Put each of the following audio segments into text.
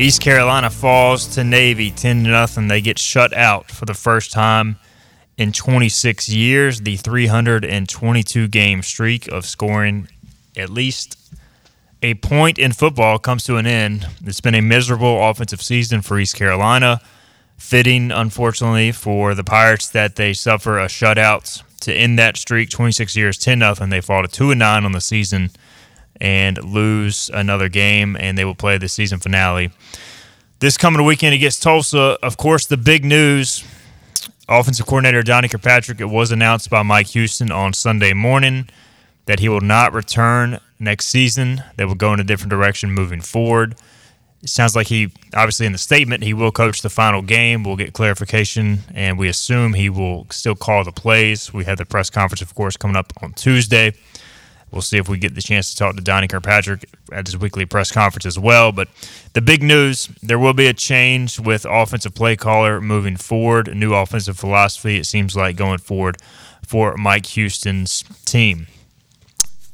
East Carolina falls to Navy 10 0. They get shut out for the first time in 26 years. The 322 game streak of scoring at least a point in football comes to an end. It's been a miserable offensive season for East Carolina. Fitting, unfortunately, for the Pirates that they suffer a shutout to end that streak. 26 years, 10 0. They fall to 2 9 on the season and lose another game, and they will play the season finale this coming weekend against Tulsa. Of course, the big news offensive coordinator Donnie Kirkpatrick, it was announced by Mike Houston on Sunday morning that he will not return next season. They will go in a different direction moving forward. It sounds like he, obviously, in the statement, he will coach the final game. We'll get clarification, and we assume he will still call the plays. We have the press conference, of course, coming up on Tuesday. We'll see if we get the chance to talk to Donnie Kirkpatrick at his weekly press conference as well. But the big news there will be a change with offensive play caller moving forward, a new offensive philosophy, it seems like, going forward for Mike Houston's team.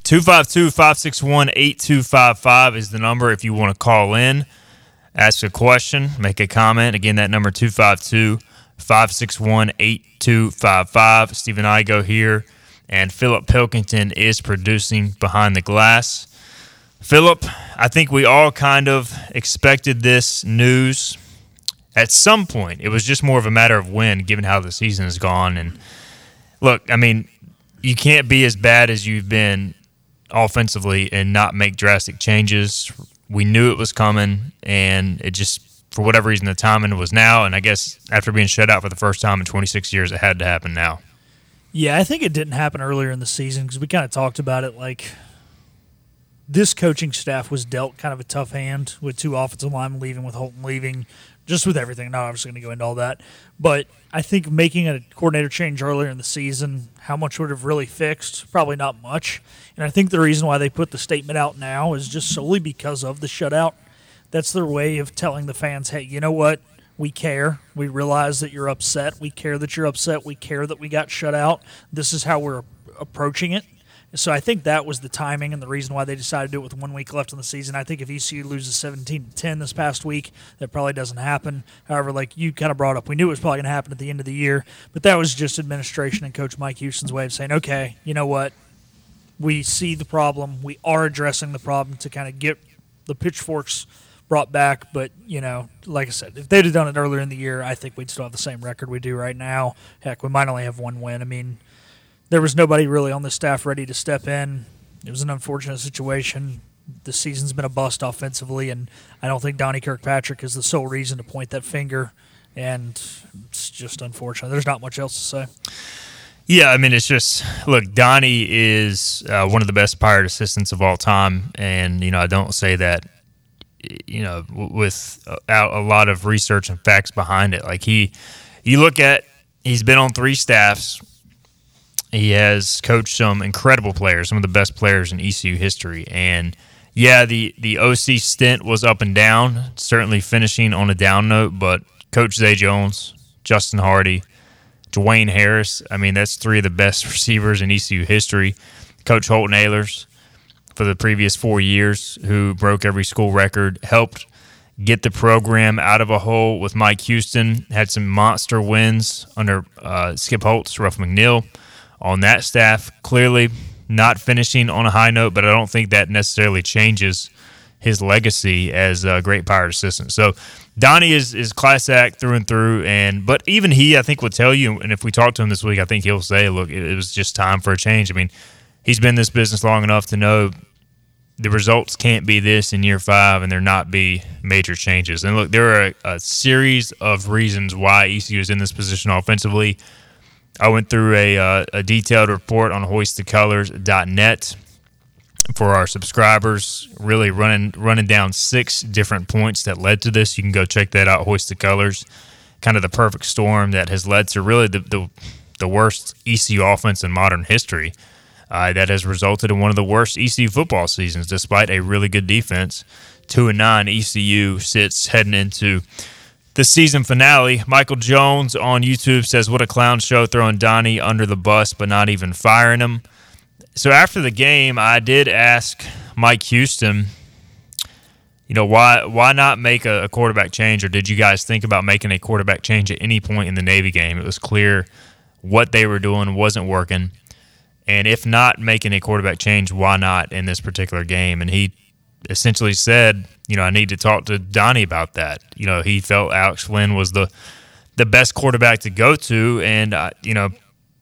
252 561 8255 is the number if you want to call in, ask a question, make a comment. Again, that number 252 561 8255. Igo here and Philip Pilkington is producing behind the glass. Philip, I think we all kind of expected this news at some point. It was just more of a matter of when, given how the season has gone. And look, I mean, you can't be as bad as you've been offensively and not make drastic changes. We knew it was coming, and it just, for whatever reason, the timing was now. And I guess after being shut out for the first time in 26 years, it had to happen now. Yeah, I think it didn't happen earlier in the season because we kind of talked about it. Like this coaching staff was dealt kind of a tough hand with two offensive linemen leaving, with Holton leaving, just with everything. Not obviously going to go into all that, but I think making a coordinator change earlier in the season, how much would have really fixed? Probably not much. And I think the reason why they put the statement out now is just solely because of the shutout. That's their way of telling the fans, hey, you know what? We care. We realize that you're upset. We care that you're upset. We care that we got shut out. This is how we're approaching it. So I think that was the timing and the reason why they decided to do it with one week left in the season. I think if ECU loses 17 to 10 this past week, that probably doesn't happen. However, like you kind of brought up, we knew it was probably going to happen at the end of the year, but that was just administration and Coach Mike Houston's way of saying, okay, you know what? We see the problem. We are addressing the problem to kind of get the pitchforks – brought back. But you know, like I said, if they'd have done it earlier in the year, I think we'd still have the same record we do right now. Heck, we might only have one win. I mean, there was nobody really on the staff ready to step in. It was an unfortunate situation. The season's been a bust offensively, and I don't think Donnie Kirkpatrick is the sole reason to point that finger. And it's just unfortunate. There's not much else to say. Yeah, I mean, it's just look. Donnie is uh, one of the best pirate assistants of all time, and you know, I don't say that you know, without uh, a lot of research and facts behind it. Like he, you look at, he's been on three staffs. He has coached some incredible players, some of the best players in ECU history. And yeah, the the OC stint was up and down, certainly finishing on a down note. But Coach Zay Jones, Justin Hardy, Dwayne Harris. I mean, that's three of the best receivers in ECU history. Coach Holton Ahlers for the previous four years, who broke every school record, helped get the program out of a hole with Mike Houston, had some monster wins under uh, Skip Holtz, Ruff McNeill on that staff. Clearly not finishing on a high note, but I don't think that necessarily changes his legacy as a great pirate assistant. So Donnie is is class act through and through, and but even he, I think, will tell you. And if we talk to him this week, I think he'll say, "Look, it, it was just time for a change." I mean, he's been this business long enough to know the results can't be this in year five and there not be major changes. And look, there are a, a, series of reasons why ECU is in this position offensively. I went through a, uh, a detailed report on hoistthecolors.net for our subscribers, really running running down six different points that led to this. You can go check that out, Hoist the Colors. kind of the perfect storm that has led to really the the, the worst ECU offense in modern history. Uh, that has resulted in one of the worst ECU football seasons, despite a really good defense. Two and nine, ECU sits heading into the season finale. Michael Jones on YouTube says, "What a clown show, throwing Donnie under the bus, but not even firing him." So after the game, I did ask Mike Houston, you know, why why not make a, a quarterback change, or did you guys think about making a quarterback change at any point in the Navy game? It was clear what they were doing wasn't working, and if not making a quarterback change, why not in this particular game? And he essentially said, you know, I need to talk to Donnie about that. You know, he felt Alex Flynn was the the best quarterback to go to, and uh, you know,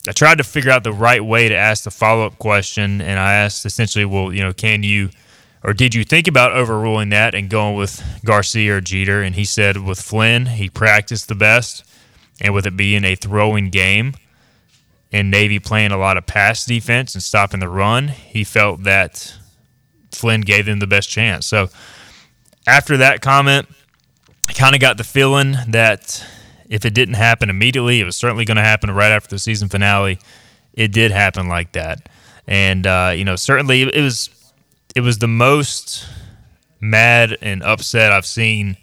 I tried to figure out the right way to ask the follow up question, and I asked essentially, well, you know, can you or did you think about overruling that and going with Garcia or Jeter? And he said with Flynn, he practiced the best, and with it being a throwing game and Navy playing a lot of pass defense and stopping the run, he felt that Flynn gave them the best chance. So after that comment, I kind of got the feeling that if it didn't happen immediately, it was certainly going to happen right after the season finale. It did happen like that, and uh, you know, certainly it was it was the most mad and upset I've seen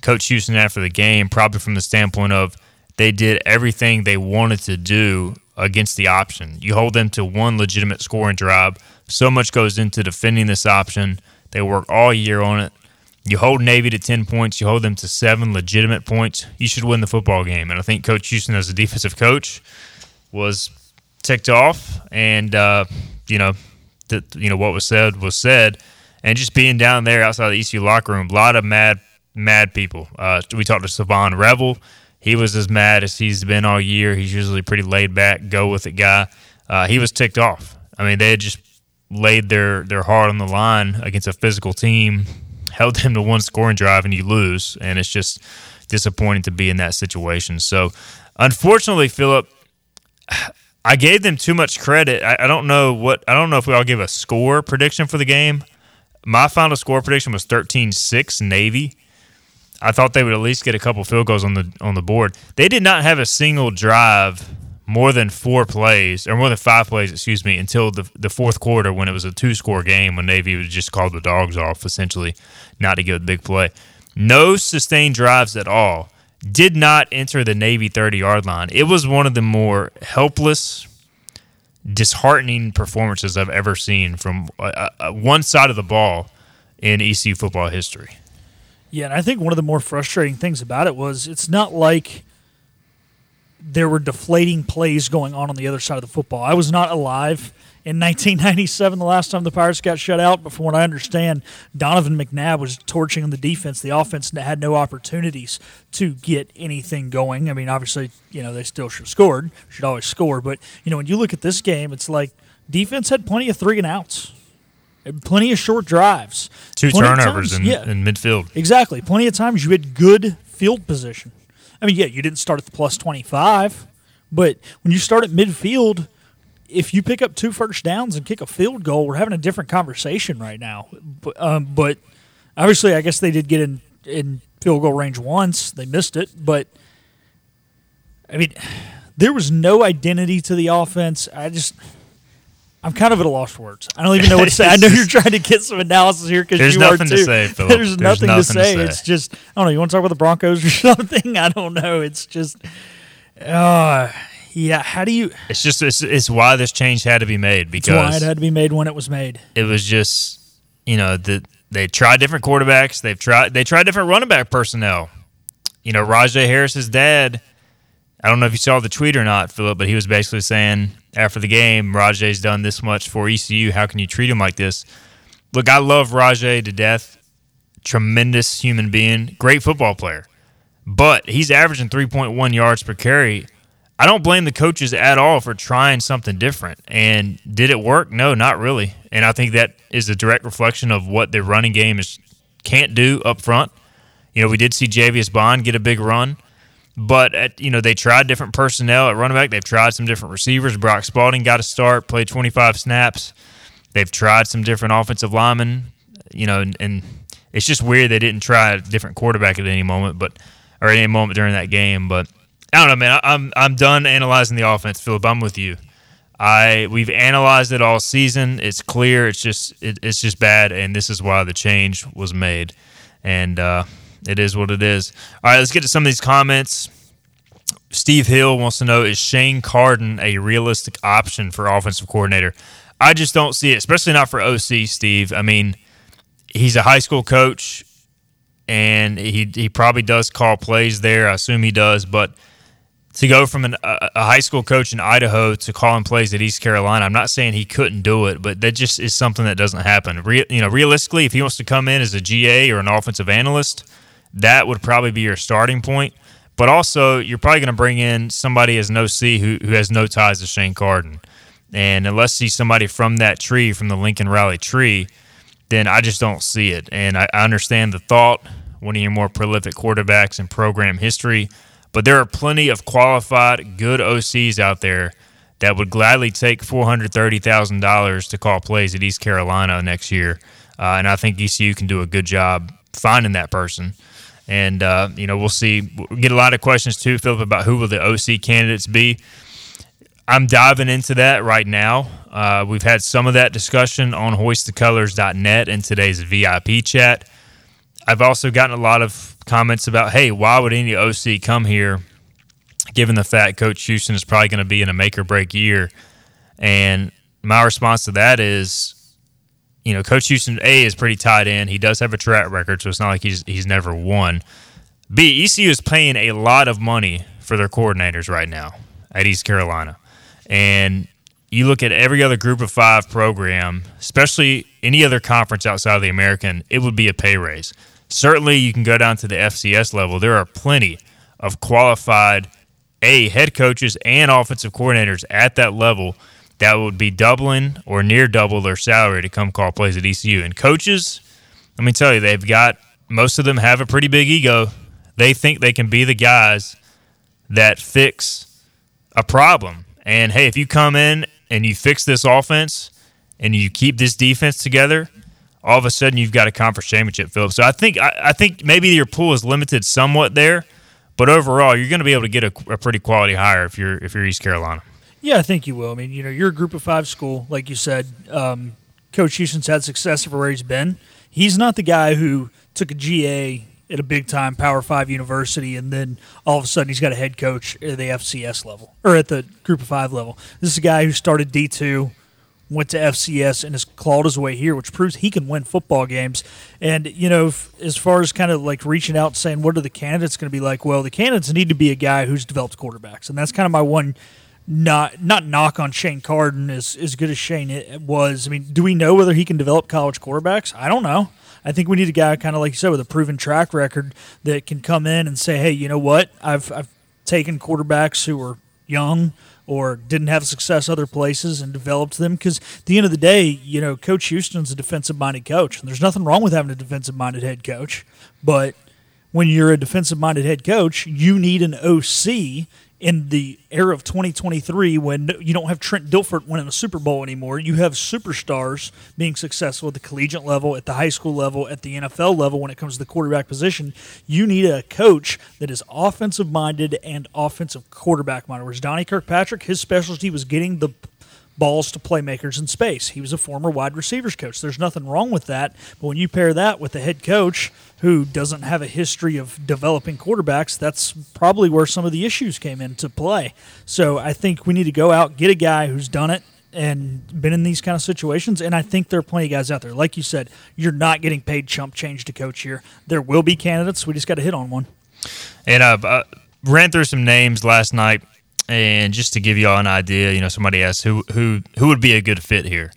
Coach Houston after the game, probably from the standpoint of they did everything they wanted to do against the option. You hold them to one legitimate scoring drive. So much goes into defending this option. They work all year on it. You hold Navy to 10 points, you hold them to seven legitimate points, you should win the football game. And I think Coach Houston, as a defensive coach, was ticked off. And, uh, you know, that you know what was said was said, and just being down there outside the ECU locker room, a lot of mad mad people. Uh, we talked to Shavon Revel. He was as mad as he's been all year. He's usually pretty laid back, go with it guy. Uh, he was ticked off. I mean, they had just laid their their heart on the line against a physical team held them to one scoring drive and you lose, and it's just disappointing to be in that situation. So, unfortunately, Philip, I gave them too much credit. I, I don't know what I don't know if we all give a score prediction for the game. My final score prediction was 13-6 Navy. I thought they would at least get a couple field goals on the on the board. They did not have a single drive more than four plays or more than five plays, excuse me, until the the fourth quarter when it was a two score game when Navy was just called the dogs off essentially, not to get a big play. No sustained drives at all. Did not enter the Navy 30 yard line. It was one of the more helpless, disheartening performances I've ever seen from uh, uh, one side of the ball in ECU football history. Yeah, and I think one of the more frustrating things about it was it's not like there were deflating plays going on on the other side of the football. I was not alive in 1997, the last time the Pirates got shut out. But from what I understand, Donovan McNabb was torching the defense. The offense had no opportunities to get anything going. I mean, obviously, you know, they still should have scored, should always score. But, you know, when you look at this game, it's like defense had plenty of three and outs. Plenty of short drives, two turnovers times, in, yeah, in midfield. Exactly. Plenty of times you had good field position. I mean, yeah, you didn't start at the plus 25, but when you start at midfield, if you pick up two first downs and kick a field goal, we're having a different conversation right now. But, um, but obviously, I guess they did get in, in field goal range once. They missed it. But, I mean, there was no identity to the offense. I just. I'm kind of at a loss for words. I don't even know what to say. I know you're trying to get some analysis here because you are too. To say, There's, There's nothing, nothing to, say. to, say. It's just I don't know. You want to talk about the Broncos or something? I don't know. It's just, uh, yeah. How do you? It's just it's, it's why this change had to be made because why it had to be made when it was made. It was just you know the they tried different quarterbacks. They've tried they tried different running back personnel. You know, Rahjai Harris's dad. I don't know if you saw the tweet or not, Philip, but he was basically saying after the game, Rahjai's done this much for ECU. How can you treat him like this? Look, I love Rahjai to death. Tremendous human being, great football player. But he's averaging 3.1 yards per carry. I don't blame the coaches at all for trying something different. And did it work? No, not really. And I think that is a direct reflection of what their running game is can't do up front. You know, we did see Javius Bond get a big run. But at, you know they tried different personnel at running back. They've tried some different receivers. Brock Spalding got a start, played 25 snaps. They've tried some different offensive linemen. You know, and, and it's just weird they didn't try a different quarterback at any moment. But or any moment during that game. But I don't know, man. I, I'm I'm done analyzing the offense, Philip. I'm with you. I we've analyzed it all season. It's clear. It's just it, it's just bad, and this is why the change was made. And uh, it is what it is. All right, let's get to some of these comments. Steve Hill wants to know: Is Shane Carden a realistic option for offensive coordinator? I just don't see it, especially not for OC. Steve. I mean, he's a high school coach, and he he probably does call plays there. I assume he does, but to go from an, a, high school coach in Idaho to calling plays at East Carolina, I'm not saying he couldn't do it, but that just is something that doesn't happen. Re, you know, realistically, if he wants to come in as a GA or an offensive analyst, that would probably be your starting point. But also, you're probably going to bring in somebody as an OC who, who has no ties to Shane Carden. And unless he's somebody from that tree, from the Lincoln Riley tree, then I just don't see it. And I, I understand the thought, one of your more prolific quarterbacks in program history – but there are plenty of qualified, good OCs out there that would gladly take $430,000 to call plays at East Carolina next year. Uh, and I think ECU can do a good job finding that person. And, uh, you know, we'll see. We'll get a lot of questions too, Philip, about who will the OC candidates be. I'm diving into that right now. Uh, we've had some of that discussion on hoistthecolors.net in today's VIP chat. I've also gotten a lot of comments about, hey, why would any OC come here, given the fact Coach Houston is probably going to be in a make or break year? And my response to that is, you know, Coach Houston A is pretty tied in. He does have a track record, so it's not like he's he's never won. B ECU is paying a lot of money for their coordinators right now at East Carolina, and you look at every other Group of Five program, especially any other conference outside of the American, it would be a pay raise. Certainly, you can go down to the FCS level. There are plenty of qualified A, head coaches and offensive coordinators at that level that would be doubling or near double their salary to come call plays at ECU. And coaches, let me tell you, they've got most of them have a pretty big ego. They think they can be the guys that fix a problem. And hey, if you come in and you fix this offense and you keep this defense together, all of a sudden you've got a conference championship, Philip. So I think I, I think maybe your pool is limited somewhat there, but overall you're going to be able to get a, a, pretty quality hire if you're if you're East Carolina. Yeah, I think you will. I mean, you know, you're a Group of Five school, like you said. Um, Coach Houston's had success where he's been. He's not the guy who took a GA at a big time Power Five university, and then all of a sudden he's got a head coach at the FCS level or at the Group of Five level. This is a guy who started D two, went to FCS and has clawed his way here, which proves he can win football games. And, you know, as far as kind of like reaching out and saying, what are the candidates going to be like? Well, the candidates need to be a guy who's developed quarterbacks. And that's kind of my one not not knock on Shane Carden as, as good as Shane was. I mean, do we know whether he can develop college quarterbacks? I don't know. I think we need a guy kind of like you said with a proven track record that can come in and say, hey, you know what? I've, I've taken quarterbacks who are young – or didn't have success other places and developed them. Because at the end of the day, you know, Coach Houston's a defensive minded coach, and there's nothing wrong with having a defensive minded head coach. But when you're a defensive minded head coach, you need an OC in the era of 2023 when you don't have Trent Dilfer winning a Super Bowl anymore. You have superstars being successful at the collegiate level, at the high school level, at the NFL level when it comes to the quarterback position. You need a coach that is offensive minded and offensive quarterback minded. Whereas Donnie Kirkpatrick, his specialty was getting the balls to playmakers in space. He was a former wide receivers coach. There's nothing wrong with that. But when you pair that with the head coach who doesn't have a history of developing quarterbacks, that's probably where some of the issues came into play. So I think we need to go out, get a guy who's done it and been in these kind of situations. And I think there are plenty of guys out there. Like you said, you're not getting paid chump change to coach here. There will be candidates. We just got to hit on one. And I've uh, ran through some names last night and just to give y'all an idea, you know, somebody asked who who who would be a good fit here.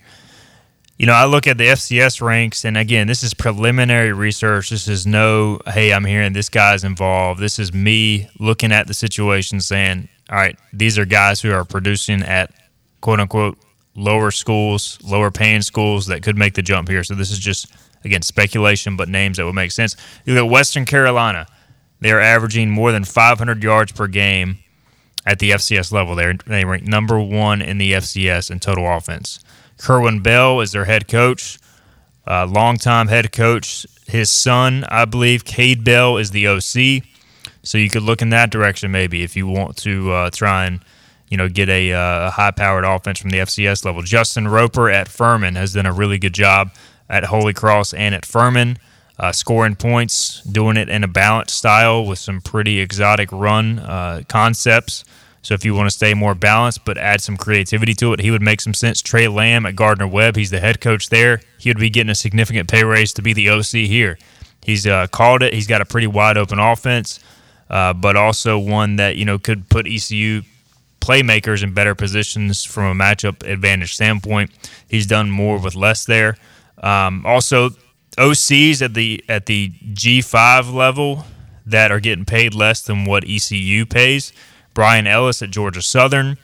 You know, I look at the FCS ranks, and again, this is preliminary research. This is no, hey, I'm hearing this guy's involved. This is me looking at the situation, saying, all right, these are guys who are producing at quote unquote lower schools, lower paying schools that could make the jump here. So this is just again speculation, but names that would make sense. You look at Western Carolina; they are averaging more than 500 yards per game at the FCS level. They're, they rank number one in the FCS in total offense. Kerwin Bell is their head coach, uh, longtime head coach. His son, I believe, Cade Bell, is the OC. So you could look in that direction maybe if you want to uh, try and you know get a, uh, a high-powered offense from the FCS level. Justin Roper at Furman has done a really good job at Holy Cross and at Furman. Uh, scoring points, doing it in a balanced style with some pretty exotic run uh, concepts. So if you want to stay more balanced but add some creativity to it, he would make some sense. Trey Lamb at Gardner Webb, he's the head coach there. He would be getting a significant pay raise to be the OC here. He's uh, called it. He's got a pretty wide open offense, uh, but also one that you know could put ECU playmakers in better positions from a matchup advantage standpoint. He's done more with less there. Um, also, OCs at the at the G5 level that are getting paid less than what ECU pays. Brian Ellis at Georgia Southern,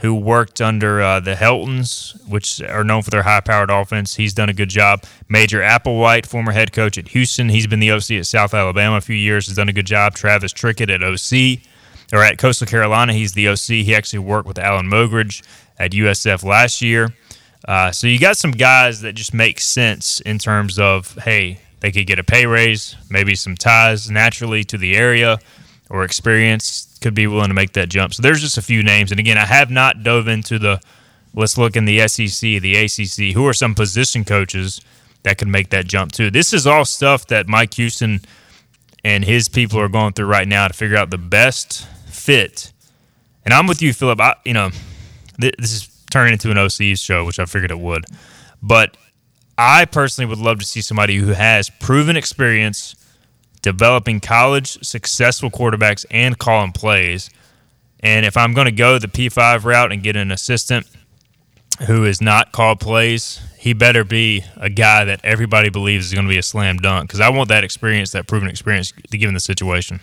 who worked under uh, the Heltons, which are known for their high powered offense. He's done a good job. Major Applewhite, former head coach at Houston, he's been the OC at South Alabama a few years, has done a good job. Travis Trickett at OC, or at Coastal Carolina, he's the OC. He actually worked with Alan Mogridge at USF last year. Uh, so you got some guys that just make sense in terms of, hey, they could get a pay raise, maybe some ties naturally to the area or experience could be willing to make that jump. So there's just a few names. And again, I have not dove into the let's look in the SEC, the ACC. Who are some position coaches that could make that jump too? This is all stuff that Mike Houston and his people are going through right now to figure out the best fit. And I'm with you, Philip. I, you know, this is turning into an OC's show, which I figured it would. But I personally would love to see somebody who has proven experience developing college successful quarterbacks and calling plays. And if I'm going to go the P5 route and get an assistant who is not called plays, he better be a guy that everybody believes is going to be a slam dunk because I want that experience, that proven experience, to give him the situation.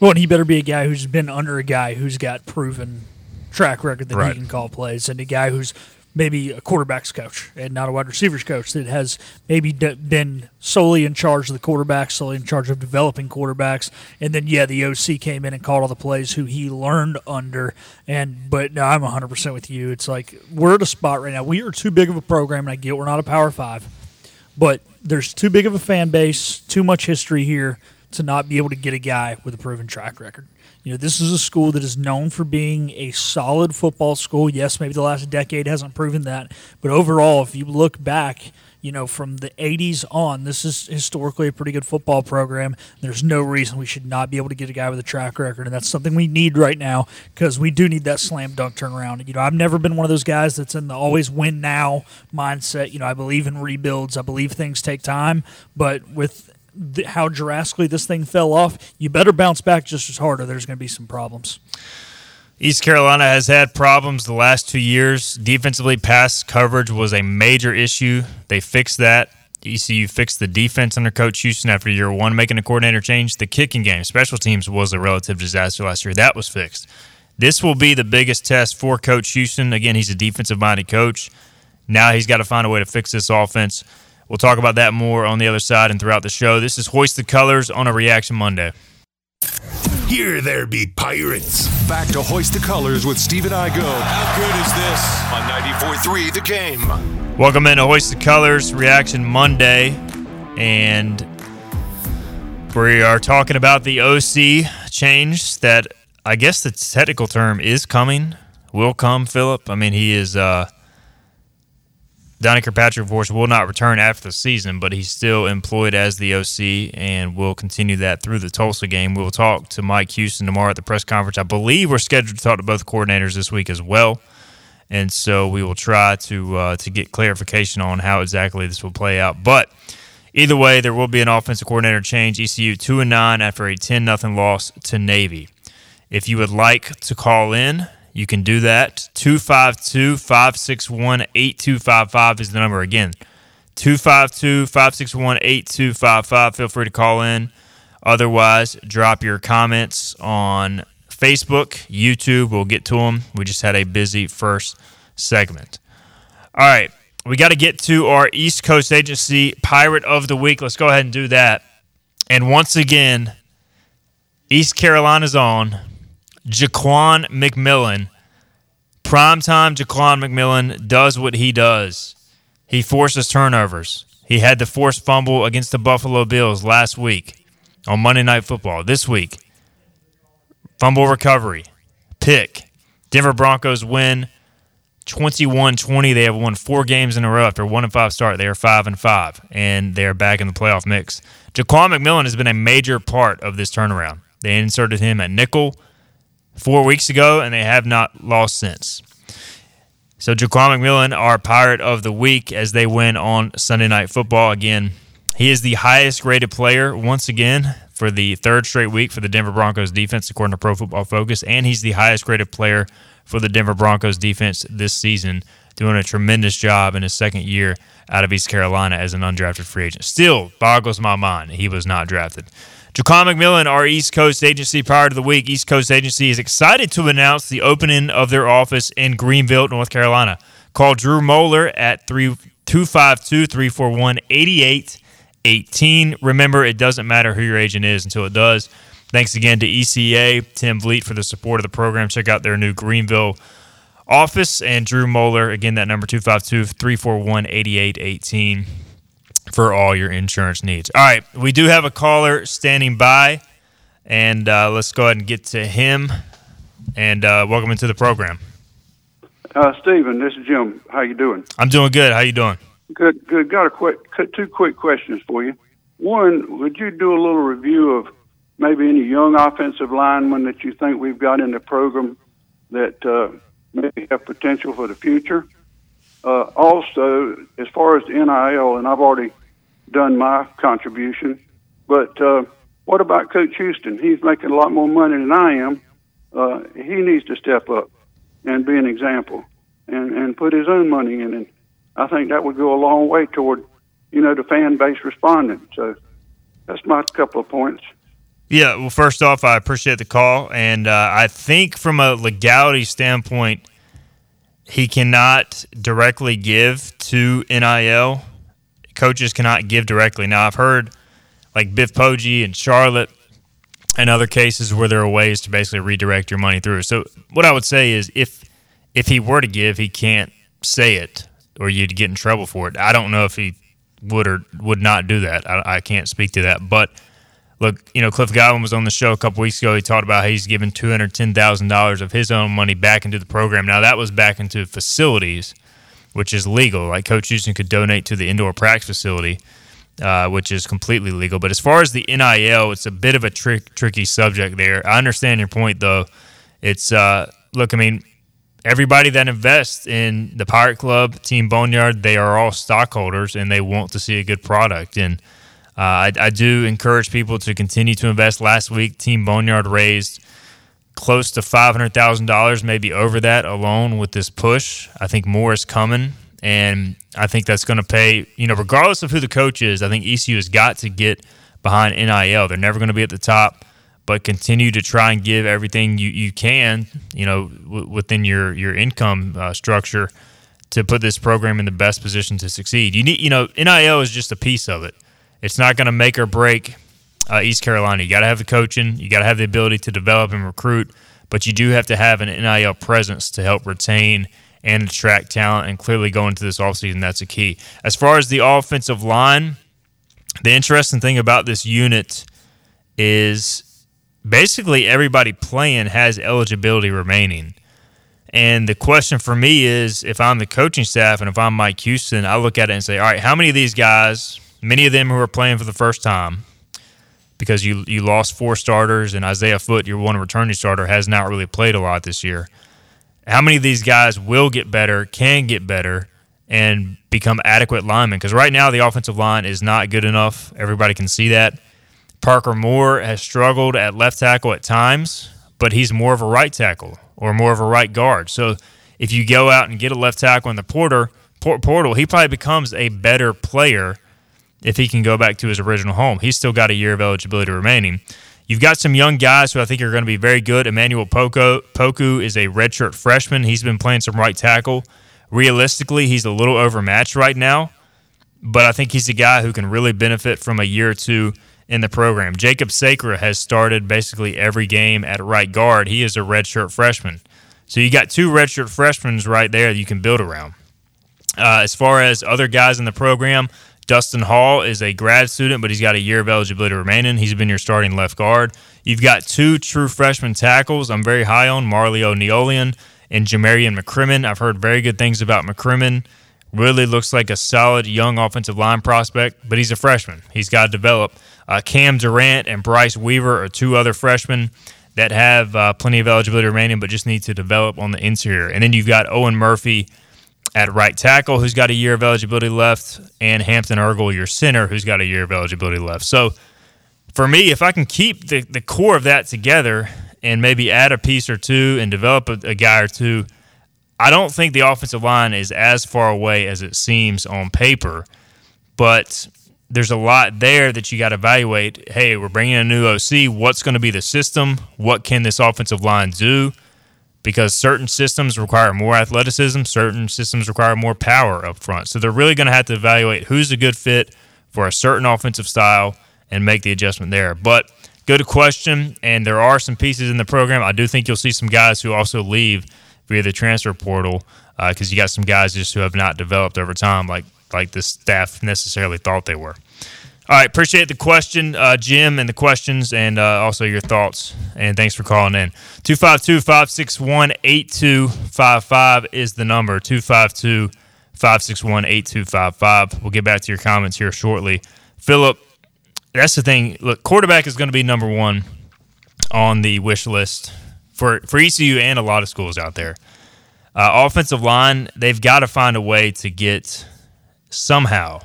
Well, and he better be a guy who's been under a guy who's got proven track record that Right. he can call plays, and a guy who's maybe a quarterbacks coach and not a wide receivers coach that has maybe d- been solely in charge of the quarterbacks, solely in charge of developing quarterbacks, and then yeah, the OC came in and called all the plays who he learned under. And but no, I'm 100 percent with you. It's like we're at a spot right now. We are too big of a program, and I get we're not a Power Five, but there's too big of a fan base, too much history here to not be able to get a guy with a proven track record. You know, this is a school that is known for being a solid football school. Yes, maybe the last decade hasn't proven that, but overall, if you look back, you know, from the 80s on, this is historically a pretty good football program. There's no reason we should not be able to get a guy with a track record, and that's something we need right now because we do need that slam dunk turnaround. You know, I've never been one of those guys that's in the always win now mindset. You know, I believe in rebuilds. I believe things take time, but with th- how drastically this thing fell off, you better bounce back just as hard, or there's going to be some problems. East Carolina has had problems the last two years. Defensively, pass coverage was a major issue. They fixed that. ECU fixed the defense under Coach Houston after year one, making a coordinator change. The kicking game, special teams, was a relative disaster last year. That was fixed. This will be the biggest test for Coach Houston. Again, he's a defensive minded coach. Now he's got to find a way to fix this offense. We'll talk about that more on the other side and throughout the show. This is Hoist the Colors on a Reaction Monday. Here there be pirates. Back to Hoist the Colors with Stephen Igo How good is this? on 94.3 The Game. Welcome into Hoist the Colors Reaction Monday, and we are talking about the OC change that I guess the technical term is coming, will come. Philip, I mean, he is. Uh, Donnie Kirkpatrick, of course, will not return after the season, but he's still employed as the OC and will continue that through the Tulsa game. We will talk to Mike Houston tomorrow at the press conference. I believe we're scheduled to talk to both coordinators this week as well and so we will try to uh, to get clarification on how exactly this will play out. But either way, there will be an offensive coordinator change. ECU two and nine after a ten nothing loss to Navy. If you would like to call in, you can do that. 252 561 8255 is the number again. 252 561 8255. Feel free to call in. Otherwise, drop your comments on Facebook, YouTube. We'll get to them. We just had a busy first segment. All right. We got to get to our East Coast Agency Pirate of the Week. Let's go ahead and do that. And once again, East Carolina's on. Ja'Quan McMillian. Primetime Ja'Quan McMillian does what he does. He forces turnovers. He had the forced fumble against the Buffalo Bills last week on Monday Night Football. This week, fumble recovery, pick. Denver Broncos win 21-20. They have won four games in a row after one and five start. They are five and five, and they are back in the playoff mix. Ja'Quan McMillian has been a major part of this turnaround. They inserted him at nickel four weeks ago, and they have not lost since. So Ja'Quan McMillian, our Pirate of the Week, as they win on Sunday Night Football again. He is the highest rated player once again for the third straight week for the Denver Broncos defense, according to Pro Football Focus, and he's the highest rated player for the Denver Broncos defense this season, doing a tremendous job in his second year out of East Carolina as an undrafted free agent. Still boggles my mind he was not drafted. Ja'Quan McMillian, our East Coast agency prior to the week, East Coast agency is excited to announce the opening of their office in Greenville, North Carolina. Call Drew Moeller at 252 341 18. Remember, it doesn't matter who your agent is until it does. Thanks again to ECA, Tim Vliet for the support of the program. Check out their new Greenville office and Drew Moeller. Again, that number 252 341 8818 for all your insurance needs. All right, we do have a caller standing by, and uh, let's go ahead and get to him. And uh, welcome into the program. Uh, Stephen, this is Jim. How you doing? I'm doing good. How you doing? Good, good. Got a quick, two quick questions for you. One, would you do a little review of maybe any young offensive linemen that you think we've got in the program that uh, maybe have potential for the future? Uh, also, as far as the NIL, and I've already done my contribution, but uh, what about Coach Houston? He's making a lot more money than I am. Uh, he needs to step up and be an example and, and put his own money in. And I think that would go a long way toward, you know, the fan base responding. So that's my couple of points. Yeah, well, first off, I appreciate the call. And uh, I think from a legality standpoint, he cannot directly give to NIL. Coaches cannot give directly. Now, I've heard like Biff Poggi and Charlotte and other cases where there are ways to basically redirect your money through. So, what I would say is if if he were to give, he can't say it or you'd get in trouble for it. I don't know if he would or would not do that. I, I can't speak to that. But look, you know, Cliff Godwin was on the show a couple weeks ago. He talked about how he's given two hundred ten thousand dollars of his own money back into the program. Now that was back into facilities, which is legal. Like Coach Houston could donate to the indoor practice facility. Uh, which is completely legal. But as far as the NIL, it's a bit of a trick, tricky subject there. I understand your point, though. It's uh, look, I mean, everybody that invests in the Pirate Club, Team Boneyard, they are all stockholders and they want to see a good product. And I, I, do encourage people to continue to invest. Last week, Team Boneyard raised close to $500,000, maybe over that alone with this push. I think more is coming. And I think that's going to pay, you know, regardless of who the coach is, I think ECU has got to get behind NIL. They're never going to be at the top but continue to try and give everything you, you can, you know, w- within your your income uh, structure to put this program in the best position to succeed. You need, you know, NIL is just a piece of it. It's not going to make or break uh, East Carolina. You got to have the coaching, you got to have the ability to develop and recruit, but you do have to have an NIL presence to help retain and attract talent. And clearly, going into this offseason, that's a key. As far as the offensive line, the interesting thing about this unit is basically everybody playing has eligibility remaining. And the question for me is if I'm the coaching staff and if I'm Mike Houston, I look at it and say, all right, how many of these guys, many of them who are playing for the first time, because you you lost four starters and Isaiah Foot, your one returning starter, has not really played a lot this year. How many of these guys will get better, can get better, and become adequate linemen? Because right now the offensive line is not good enough. Everybody can see that. Parker Moore has struggled at left tackle at times, but he's more of a right tackle or more of a right guard. So if you go out and get a left tackle in the porter portal, he probably becomes a better player if he can go back to his original home. He's still got a year of eligibility remaining. You've got some young guys who I think are going to be very good. Emmanuel Poku, Poku is a redshirt freshman. He's been playing some right tackle. Realistically, he's a little overmatched right now, but I think he's a guy who can really benefit from a year or two in the program. Jacob Sacra has started basically every game at right guard. He is a redshirt freshman. So you got two redshirt freshmen right there that you can build around. Uh, as far as other guys in the program, Dustin Hall is a grad student, but he's got a year of eligibility remaining. He's been your starting left guard. You've got two true freshman tackles. I'm very high on Marley Neolian and Jamarian McCrimmon. I've heard very good things about McCrimmon. Really looks like a solid young offensive line prospect, but he's a freshman. He's got to develop. Uh, Cam Durant and Bryce Weaver are two other freshmen that have uh, plenty of eligibility remaining, but just need to develop on the interior. And then you've got Owen Murphy at right tackle, who's got a year of eligibility left, and Hampton Ergle, your center, who's got a year of eligibility left. So for me, if I can keep the, the core of that together and maybe add a piece or two and develop a, a guy or two, I don't think the offensive line is as far away as it seems on paper. But there's a lot there that you got to evaluate. Hey, we're bringing a new OC. What's going to be the system? What can this offensive line do? Because certain systems require more athleticism, certain systems require more power up front. So they're really going to have to evaluate who's a good fit for a certain offensive style and make the adjustment there. But good question, and there are some pieces in the program. I do think you'll see some guys who also leave via the transfer portal because uh, you got some guys just who have not developed over time, like like the staff necessarily thought they were. All right, appreciate the question, uh, Jim, and the questions, and uh, also your thoughts. And thanks for calling in. 252 561 8255 is the number. 252 561 8255. We'll get back to your comments here shortly. Philip, that's the thing. Look, quarterback is going to be number one on the wish list for, for ECU and a lot of schools out there. Uh, offensive line, they've got to find a way to get somehow,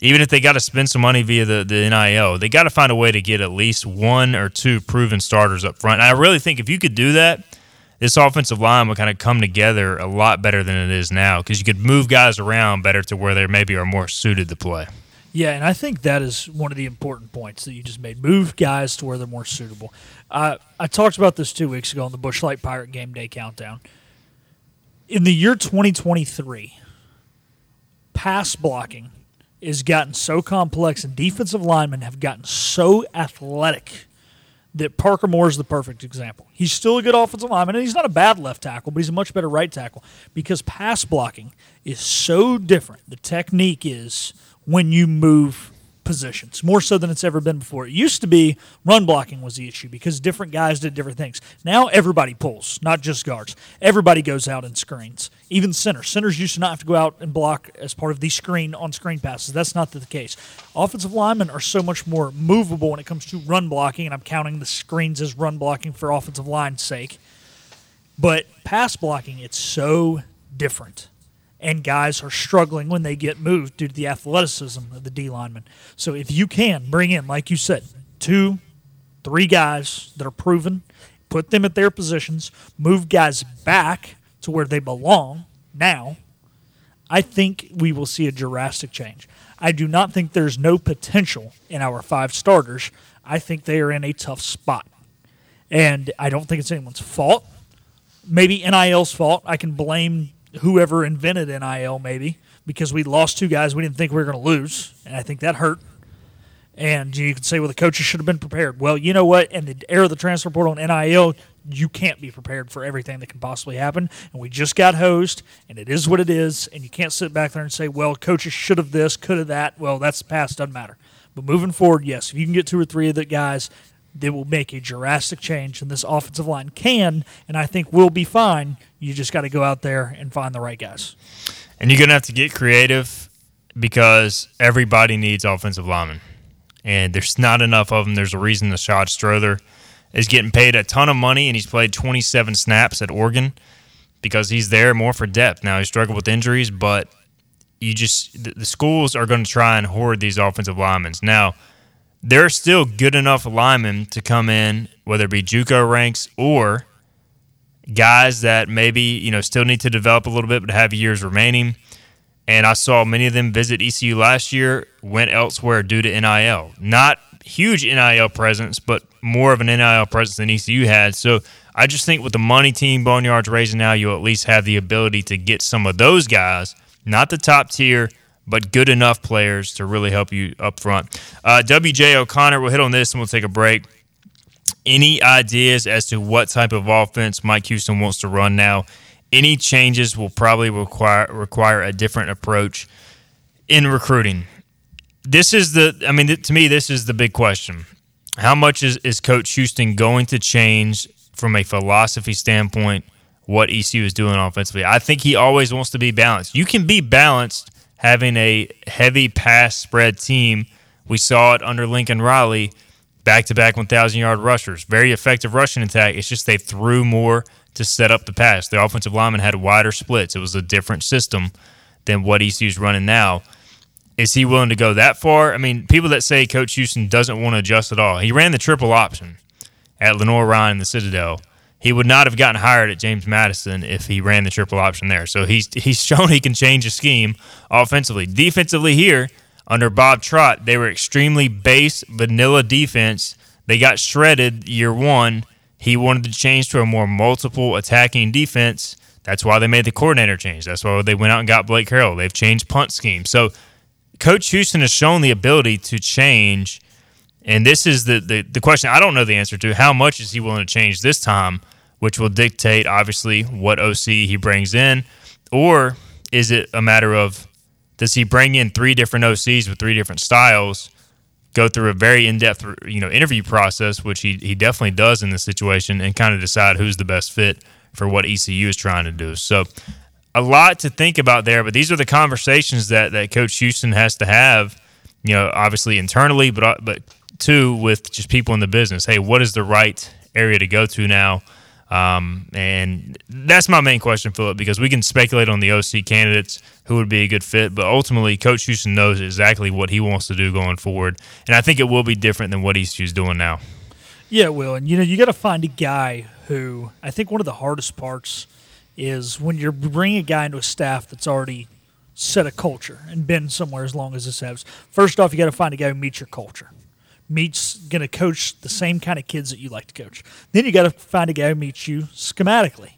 even if they got to spend some money via the, the NIL, they got to find a way to get at least one or two proven starters up front. And I really think if you could do that, this offensive line would kind of come together a lot better than it is now because you could move guys around better to where they maybe are more suited to play. Yeah, and I think that is one of the important points that you just made. Move guys to where they're more suitable. Uh, I talked about this two weeks ago on the Busch Light Pirate Game Day Countdown. In the year 2023, pass blocking is gotten so complex and defensive linemen have gotten so athletic that Parker Moore is the perfect example. He's still a good offensive lineman, and he's not a bad left tackle, but he's a much better right tackle because pass blocking is so different. The technique is when you move positions, more so than it's ever been before. It used to be run blocking was the issue because different guys did different things. Now everybody pulls, not just guards. Everybody goes out and screens. Even centers. Centers used to not have to go out and block as part of the screen on screen passes. That's not the case. Offensive linemen are so much more movable when it comes to run blocking, and I'm counting the screens as run blocking for offensive line's sake. But pass blocking, it's so different and guys are struggling when they get moved due to the athleticism of the D lineman. So if you can bring in, like you said, two, three guys that are proven, put them at their positions, move guys back to where they belong now, I think we will see a drastic change. I do not think there's no potential in our five starters. I think they are in a tough spot. And I don't think it's anyone's fault. Maybe NIL's fault. I can blame whoever invented NIL, maybe, because we lost two guys we didn't think we were going to lose. And I think that hurt. And you can say, well, the coaches should have been prepared. Well, you know what? In the era of the transfer portal and NIL, you can't be prepared for everything that can possibly happen. And we just got hosed, and it is what it is. And you can't sit back there and say, well, coaches should have this, could have that. Well, that's the past, doesn't matter. But moving forward, yes, if you can get two or three of the guys that will make a drastic change, and this offensive line can, and I think will be fine. You just got to go out there and find the right guys. And you're going to have to get creative because everybody needs offensive linemen, and there's not enough of them. There's a reason the Shad Strother is getting paid a ton of money, and he's played 27 snaps at Oregon because he's there more for depth. Now he struggled with injuries, but you just the schools are going to try and hoard these offensive linemen. Now there are still good enough linemen to come in, whether it be JUCO ranks or guys that maybe you know still need to develop a little bit but have years remaining. And I saw many of them visit ECU last year, went elsewhere due to NIL. Not huge NIL presence, but more of an NIL presence than ECU had. So I just think with the money team Boneyard's raising now, you'll at least have the ability to get some of those guys, not the top tier, but good enough players to really help you up front. Uh, WJ O'Connor, we'll hit on this and we'll take a break. Any ideas as to what type of offense Mike Houston wants to run now? Any changes will probably require require a different approach in recruiting. this is the. I mean, to me, this is the big question. How much is is Coach Houston going to change from a philosophy standpoint? What ECU is doing offensively, I think he always wants to be balanced. You can be balanced having a heavy pass spread team. We saw it under Lincoln Riley, back to back 1,000 yard rushers. Very effective rushing attack. It's just they threw more to set up the pass. The offensive lineman had wider splits. It was a different system than what ECU's running now. Is he willing to go that far? I mean, people that say Coach Houston doesn't want to adjust at all. He ran the triple option at Lenoir-Rhyne in the Citadel. He would not have gotten hired at James Madison if he ran the triple option there. So he's he's shown he can change a scheme offensively. Defensively here, under Bob Trott, they were extremely base vanilla defense. They got shredded year one. He wanted to change to a more multiple attacking defense. That's why they made the coordinator change. That's why they went out and got Blake Harrell. They've changed punt scheme. So Coach Houston has shown the ability to change. And this is the, the, the question I don't know the answer to. How much is he willing to change this time, which will dictate, obviously, what OC he brings in? Or is it a matter of does he bring in three different OCs with three different styles, go through a very in-depth you know interview process, which he, he definitely does in this situation, and kind of decide who's the best fit for what ECU is trying to do. So a lot to think about there, but these are the conversations that, that Coach Houston has to have, you know, obviously internally, but but two with just people in the business. Hey, what is the right area to go to now? Um, and that's my main question, Philip, because we can speculate on the OC candidates who would be a good fit, but ultimately, Coach Houston knows exactly what he wants to do going forward, and I think it will be different than what ECU's doing now. Yeah, it will, and you know, you got to find a guy who I think one of the hardest parts is when you're bringing a guy into a staff that's already set a culture and been somewhere as long as this has. First off, you got to find a guy who meets your culture meets going to coach the same kind of kids that you like to coach. Then you got to find a guy who meets you schematically.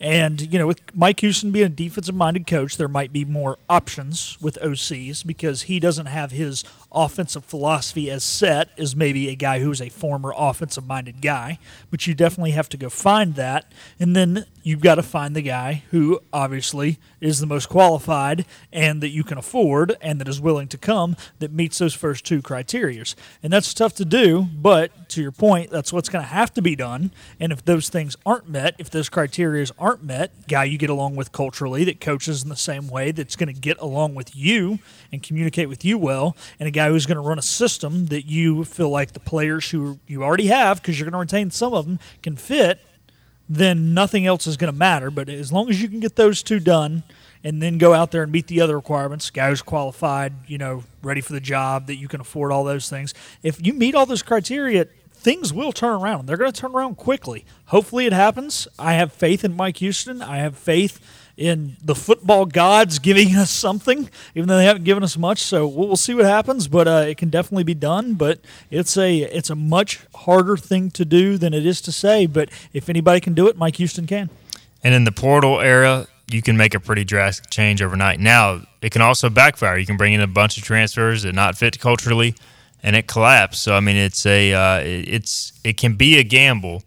And, you know, with Mike Houston being a defensive minded coach, there might be more options with OCs because he doesn't have his offensive philosophy as set is maybe a guy who's a former offensive minded guy. But you definitely have to go find that. And then you've got to find the guy who obviously is the most qualified and that you can afford and that is willing to come that meets those first two criterias. And that's tough to do, but to your point, that's what's going to have to be done. And if those things aren't met, if those criterias aren't met, guy you get along with culturally that coaches in the same way that's going to get along with you and communicate with you well, and a guy who's going to run a system that you feel like the players who you already have because you're going to retain some of them can fit then nothing else is going to matter. But as long as you can get those two done and then go out there and meet the other requirements, guys qualified, you know, ready for the job, that you can afford all those things. If you meet all those criteria, things will turn around. They're going to turn around quickly. Hopefully it happens. I have faith in Mike Houston. I have faith in the football gods giving us something, even though they haven't given us much. So we'll, we'll see what happens, but uh, it can definitely be done. But it's a it's a much harder thing to do than it is to say. But if anybody can do it, Mike Houston can. And in the portal era, you can make a pretty drastic change overnight. Now it can also backfire. You can bring in a bunch of transfers that not fit culturally, and it collapse. So I mean, it's a uh, it's it can be a gamble.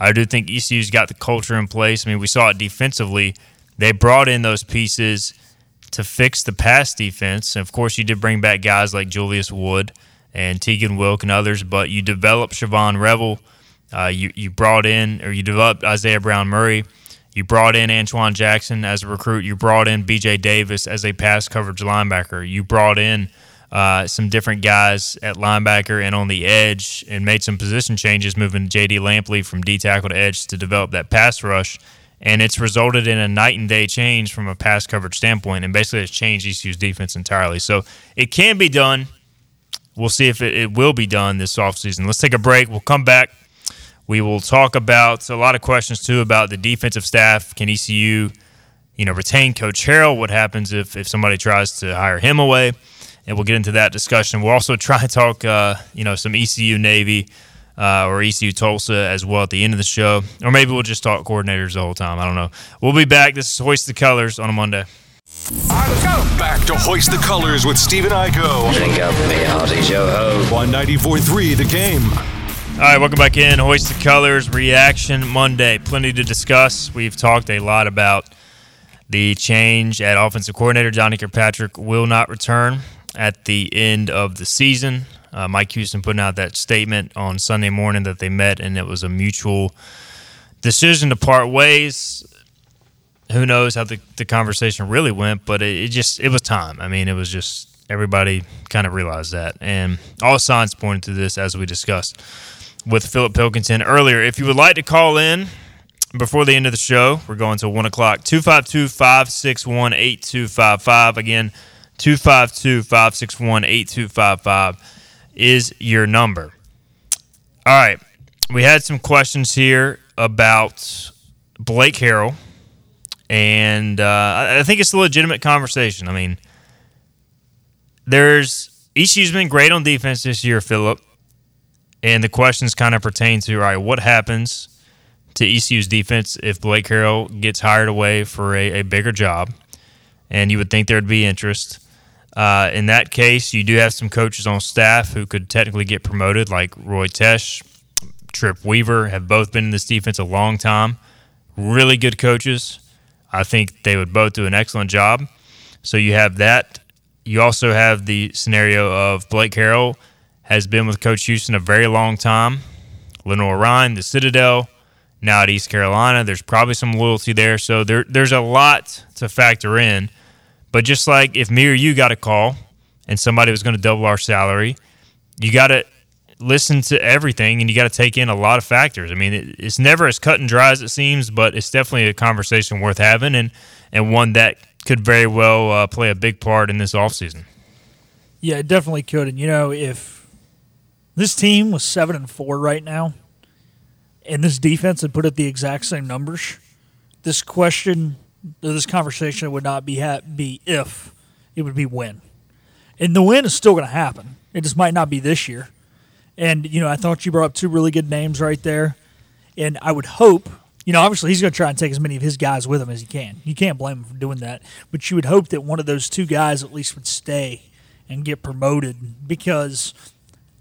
I do think ECU's got the culture in place. I mean, we saw it defensively they brought in those pieces to fix the pass defense. And of course, you did bring back guys like Julius Wood and Tegan Wilk and others, but you developed Shavon Revel. Uh, you, you brought in, or you developed Isaiah Brown Murray. You brought in Antoine Jackson as a recruit. You brought in BJ Davis as a pass coverage linebacker. You brought in uh, some different guys at linebacker and on the edge and made some position changes, moving JD Lampley from D tackle to edge to develop that pass rush and it's resulted in a night and day change from a pass coverage standpoint, and basically it's changed ECU's defense entirely. So it can be done. We'll see if it, it will be done this offseason. Let's take a break. We'll come back. We will talk about a lot of questions too about the defensive staff. Can ECU, you know, retain Coach Harrell? What happens if if somebody tries to hire him away? And we'll get into that discussion. We'll also try to talk, uh, you know, some ECU Navy uh, or ECU Tulsa as well at the end of the show. Or maybe we'll just talk coordinators the whole time. I don't know. We'll be back. This is Hoist the Colors on a Monday. Back to Hoist the Colors with Stephen Igo. Drink up me hearty Joe On 94.3 The Game. All right, welcome back in. Hoist the Colors Reaction Monday. Plenty to discuss. We've talked a lot about the change at offensive coordinator. Donnie Kirkpatrick will not return at the end of the season. Uh, Mike Houston putting out that statement on Sunday morning that they met and it was a mutual decision to part ways. Who knows how the, the conversation really went, but it, it just it was time. I mean, it was just everybody kind of realized that, and all signs pointed to this as we discussed with Philip Pilkington earlier. If you would like to call in before the end of the show, we're going to 1 o'clock. 252 561 8255. Again, 252 561 8255 is your number. All right. We had some questions here about Blake Harrell, and uh, I think it's a legitimate conversation. I mean, there's ECU's been great on defense this year, Philip, and the questions kind of pertain to all right, what happens to ECU's defense if Blake Harrell gets hired away for a, a bigger job? And you would think there'd be interest. Uh, in that case, you do have some coaches on staff who could technically get promoted, like Roy Tesh, Trip Weaver, have both been in this defense a long time. Really good coaches. I think they would both do an excellent job. So you have that. You also have the scenario of Blake Harrell has been with Coach Houston a very long time. Lenoir-Rhyne, the Citadel, now at East Carolina. There's probably some loyalty there. So there, there's a lot to factor in. But just like if me or you got a call and somebody was going to double our salary, you got to listen to everything and you got to take in a lot of factors. I mean, it, it's never as cut and dry as it seems, but it's definitely a conversation worth having and, and one that could very well uh, play a big part in this offseason. Yeah, it definitely could. And, you know, if this team was 7 and 4 right now and this defense had put up the exact same numbers, this question, this conversation would not be, ha- be if, it would be when. And the win is still going to happen. It just might not be this year. And, you know, I thought you brought up two really good names right there. And I would hope, you know, obviously he's going to try and take as many of his guys with him as he can. You can't blame him for doing that. But you would hope that one of those two guys at least would stay and get promoted because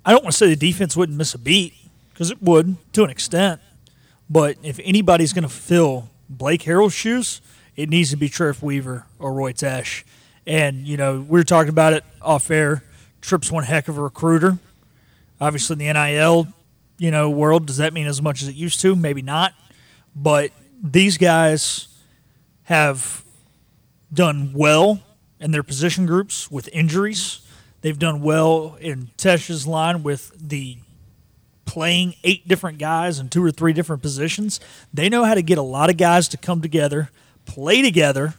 I don't want to say the defense wouldn't miss a beat because it would to an extent. But if anybody's going to fill Blake Harrell's shoes, it needs to be Trip Weaver or Roy Tesh. And, you know, we were talking about it off air. Trip's one heck of a recruiter. Obviously, in the NIL, you know, world, does that mean as much as it used to? Maybe not. But these guys have done well in their position groups with injuries. They've done well in Tesh's line with the playing eight different guys in two or three different positions. They know how to get a lot of guys to come together, play together,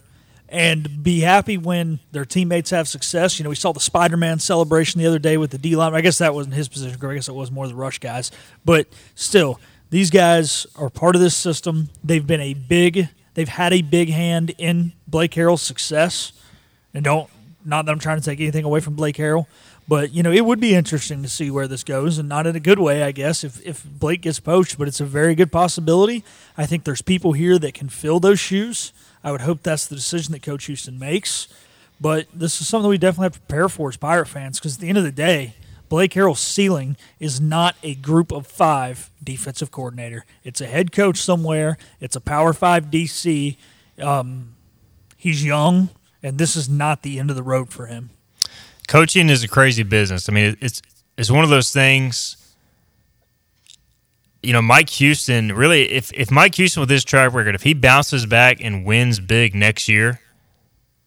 and be happy when their teammates have success. You know, we saw the Spider Man celebration the other day with the D line. I guess that wasn't his position. I guess it was more the rush guys. But still, these guys are part of this system. They've been a big, they've had a big hand in Blake Harrell's success. And don't, not that I'm trying to take anything away from Blake Harrell, but you know, it would be interesting to see where this goes, and not in a good way, I guess, if if Blake gets poached. But it's a very good possibility. I think there's people here that can fill those shoes. I would hope that's the decision that Coach Houston makes. But this is something we definitely have to prepare for as Pirate fans, because at the end of the day, Blake Harrell's ceiling is not a group of five defensive coordinator. It's a head coach somewhere. It's a Power Five DC. Um, he's young, and this is not the end of the road for him. Coaching is a crazy business. I mean, it's it's one of those things. You know, Mike Houston really. If if Mike Houston with his track record, if he bounces back and wins big next year,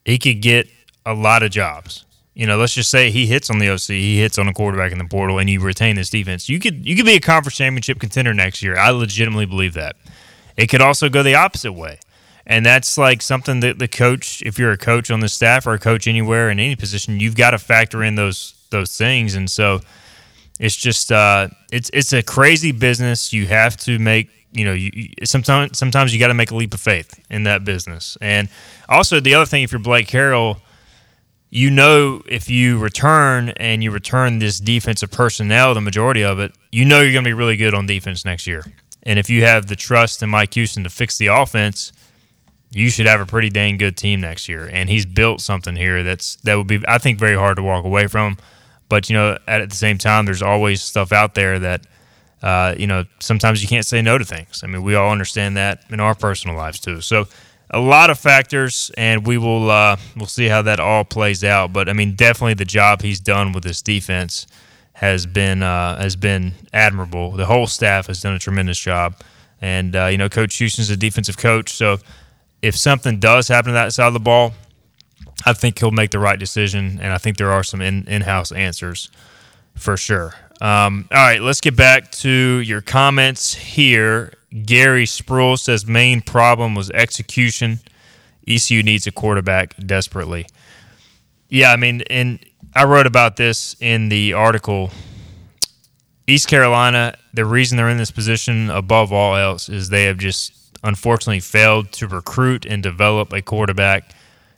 he could get a lot of jobs. You know, let's just say he hits on the OC, he hits on a quarterback in the portal, and you retain this defense. You could you could be a conference championship contender next year. I legitimately believe that. It could also go the opposite way. And that's like something that the coach, if you're a coach on the staff or a coach anywhere in any position, you've got to factor in those those things. And so it's just uh, it's it's a crazy business. You have to make you know you, you sometimes sometimes you got to make a leap of faith in that business. And also the other thing, if you're Blake Harrell, you know if you return and you return this defensive personnel, the majority of it, you know you're going to be really good on defense next year. And if you have the trust in Mike Houston to fix the offense you should have a pretty dang good team next year. And he's built something here that's that would be I think very hard to walk away from. But you know, at, at the same time, there's always stuff out there that uh, you know sometimes you can't say no to things. I mean, we all understand that in our personal lives too. So a lot of factors, and we will uh, we'll see how that all plays out. But I mean, definitely the job he's done with this defense has been uh, has been admirable. The whole staff has done a tremendous job, and uh, you know, Coach Houston's a defensive coach, so if something does happen to that side of the ball, I think he'll make the right decision, and I think there are some in in house answers for sure. Um, all right, let's get back to your comments here. Gary Sproul says main problem was execution. ECU needs a quarterback desperately. Yeah, I mean, and I wrote about this in the article. East Carolina, the reason they're in this position above all else is they have just unfortunately failed to recruit and develop a quarterback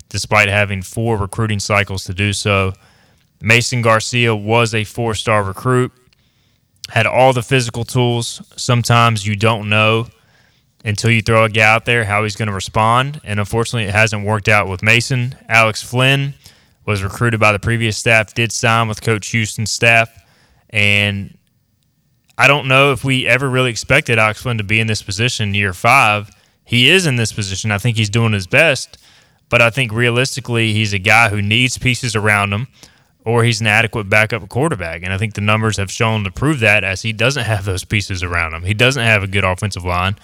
despite having four recruiting cycles to do so. Mason Garcia was a four star recruit, had all the physical tools. Sometimes you don't know until you throw a guy out there how he's going to respond. And unfortunately, it hasn't worked out with Mason. Alex Flynn was recruited by the previous staff, did sign with Coach Houston's staff. And I don't know if we ever really expected Flynn to be in this position year five. He is in this position. I think he's doing his best. But I think realistically, he's a guy who needs pieces around him or he's an adequate backup quarterback. And I think the numbers have shown to prove that as he doesn't have those pieces around him. He doesn't have a good offensive line.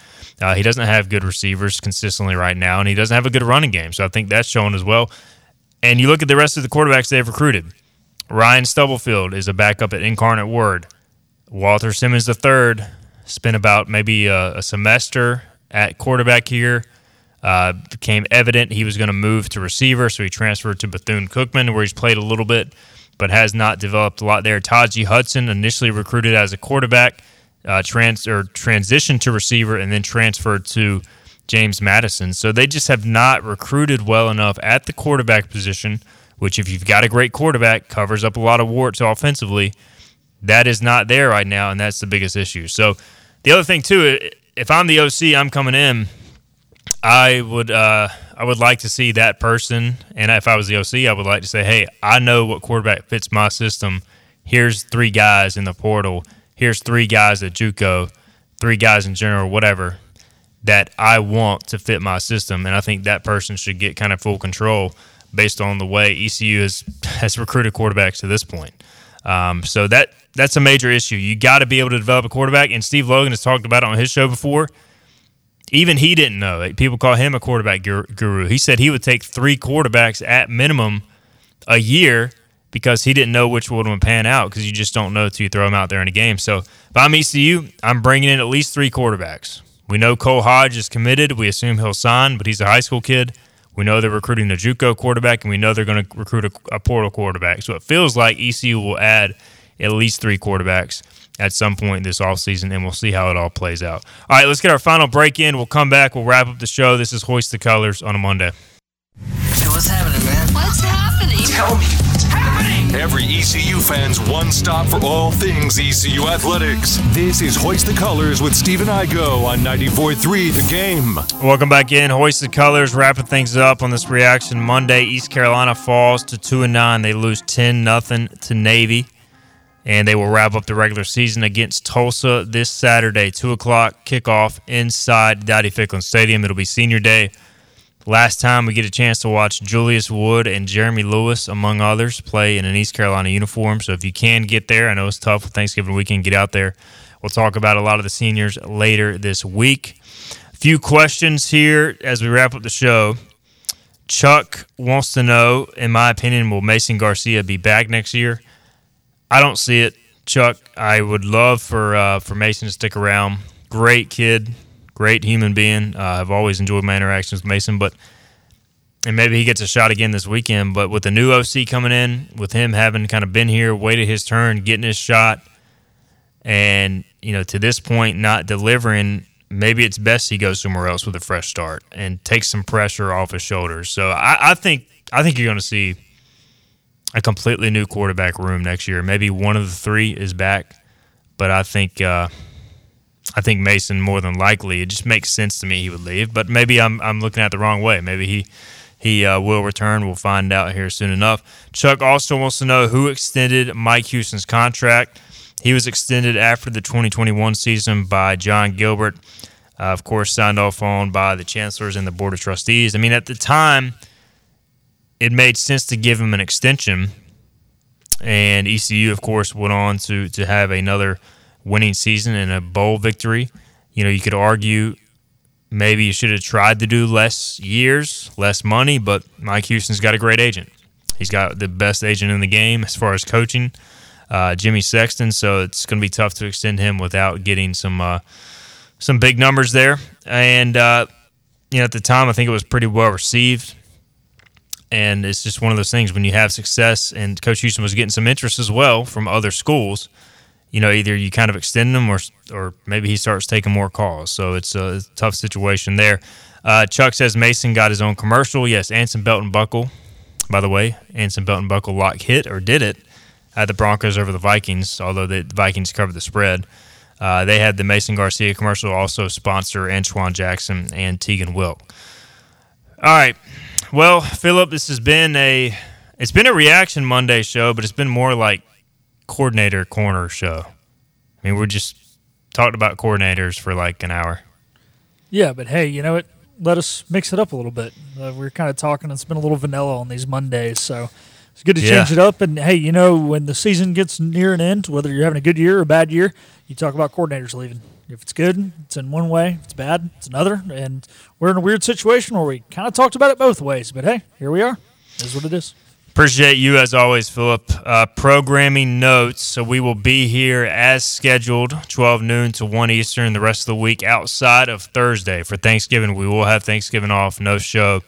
Uh, he doesn't have good receivers consistently right now, and he doesn't have a good running game. So I think that's shown as well. And you look at the rest of the quarterbacks they've recruited. Ryan Stubblefield is a backup at Incarnate Word. Walter Simmons III spent about maybe a, a semester at quarterback here. Uh, became evident he was going to move to receiver, so he transferred to Bethune Cookman, where he's played a little bit, but has not developed a lot there. Taji Hudson, initially recruited as a quarterback, uh, trans or transitioned to receiver, and then transferred to James Madison. So they just have not recruited well enough at the quarterback position. Which, if you've got a great quarterback, covers up a lot of warts offensively. That is not there right now, and that's the biggest issue. So the other thing too, if I'm the OC, I'm coming in I would uh, I would like to see that person, and if I was the OC, I would like to say, hey, I know what quarterback fits my system. Here's three guys in the portal. Here's three guys at JUCO, three guys in general, whatever that I want to fit my system, and I think that person should get kind of full control based on the way ECU has has recruited quarterbacks to this point. Um, so that that's a major issue. You got to be able to develop a quarterback, and Steve Logan has talked about it on his show before even he didn't know. People call him a quarterback guru. He said he would take three quarterbacks at minimum a year because he didn't know which one would pan out because you just don't know until you throw them out there in a game. So if I'm ECU, I'm bringing in at least three quarterbacks. We know Cole Hodge is committed. We assume he'll sign, but he's a high school kid. We know they're recruiting a JUCO quarterback, and we know they're going to recruit a, a portal quarterback. So it feels like ECU will add at least three quarterbacks at some point this offseason, and we'll see how it all plays out. All right, let's get our final break in. We'll come back. We'll wrap up the show. This is Hoist the Colors on a Monday. Hey, what's happening, man? What's happening? Tell me what's happening. Every ECU fan's one stop for all things ECU athletics. This is Hoist the Colors with Stephen Igo on 94.3 The Game. Welcome back in. Hoist the Colors, wrapping things up on this reaction Monday. East Carolina falls to 2 and 9. They lose 10 nothing to Navy and they will wrap up the regular season against Tulsa this Saturday, 2 o'clock kickoff inside Dowdy Ficklen Stadium. It'll be senior day. Last time we get a chance to watch Julius Wood and Jeremy Lewis, among others, play in an East Carolina uniform. So if you can get there, I know it's tough with Thanksgiving weekend, get out there. We'll talk about a lot of the seniors later this week. A few questions here as we wrap up the show. Chuck wants to know, in my opinion, will Mason Garcia be back next year? I don't see it, Chuck. I would love for uh, for Mason to stick around. Great kid, great human being. Uh, I've always enjoyed my interactions with Mason, but and maybe he gets a shot again this weekend. But with the new OC coming in, with him having kind of been here, waited his turn, getting his shot, and you know to this point not delivering, maybe it's best he goes somewhere else with a fresh start and takes some pressure off his shoulders. So I, I think I think you're going to see a completely new quarterback room next year. Maybe one of the three is back, but I think uh, I think Mason more than likely. It just makes sense to me he would leave, but maybe I'm I'm looking at the wrong way. Maybe he he uh, will return. We'll find out here soon enough. Chuck also wants to know who extended Mike Houston's contract. He was extended after the 2021 season by Jon Gilbert. Uh, of course, signed off on by the chancellors and the board of trustees. I mean, at the time, it made sense to give him an extension. And ECU, of course, went on to to have another winning season and a bowl victory. You know, you could argue maybe you should have tried to do less years, less money, but Mike Houston's got a great agent. He's got the best agent in the game as far as coaching, uh, Jimmy Sexton. So it's going to be tough to extend him without getting some uh, some big numbers there. And uh, you know, at the time, I think it was pretty well received. And it's just one of those things when you have success, and Coach Houston was getting some interest as well from other schools you know, either you kind of extend them or or maybe he starts taking more calls. So it's a tough situation there. Uh, Chuck says Mason got his own commercial. Yes, Anson Belt and Buckle. By the way, Anson Belt and Buckle lock hit or did it at the Broncos over the Vikings, although the Vikings covered the spread. Uh, they had the Mason Garcia commercial also sponsor Antoine Jackson and Tegan Wilk. All right. Well, Philip, this has been a it's been a reaction Monday show, but it's been more like coordinator corner show. I mean, we're just talked about coordinators for like an hour. Yeah, but hey, you know what? Let us mix it up a little bit. Uh, we're kind of talking. It's been a little vanilla on these Mondays, so it's good to Yeah. change it up. And hey, you know, when the season gets near an end, whether you're having a good year or a bad year, you talk about coordinators leaving. If it's good, it's in one way. If it's bad, it's another. And we're in a weird situation where we kind of talked about it both ways. But hey, here we are. Is what it is. Appreciate you as always, Philip. Uh, programming notes. So we will be here as scheduled, 12 noon to 1 Eastern, the rest of the week outside of Thursday. For Thanksgiving, we will have Thanksgiving off, no show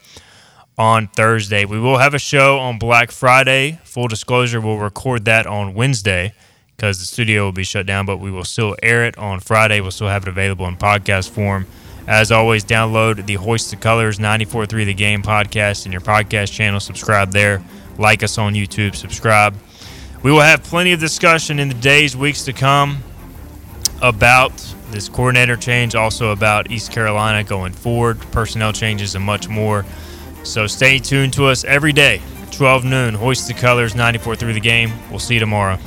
on Thursday. We will have a show on Black Friday. Full disclosure, we'll record that on Wednesday because the studio will be shut down, but we will still air it on Friday. We'll still have it available in podcast form. As always, download the Hoist the Colors 94.3 The Game podcast in your podcast channel. Subscribe there. Like us on YouTube. Subscribe. We will have plenty of discussion in the days, weeks to come about this coordinator change, also about East Carolina going forward, personnel changes, and much more. So stay tuned to us every day, 12 noon. Hoist the Colors 94.3 The Game. We'll see you tomorrow.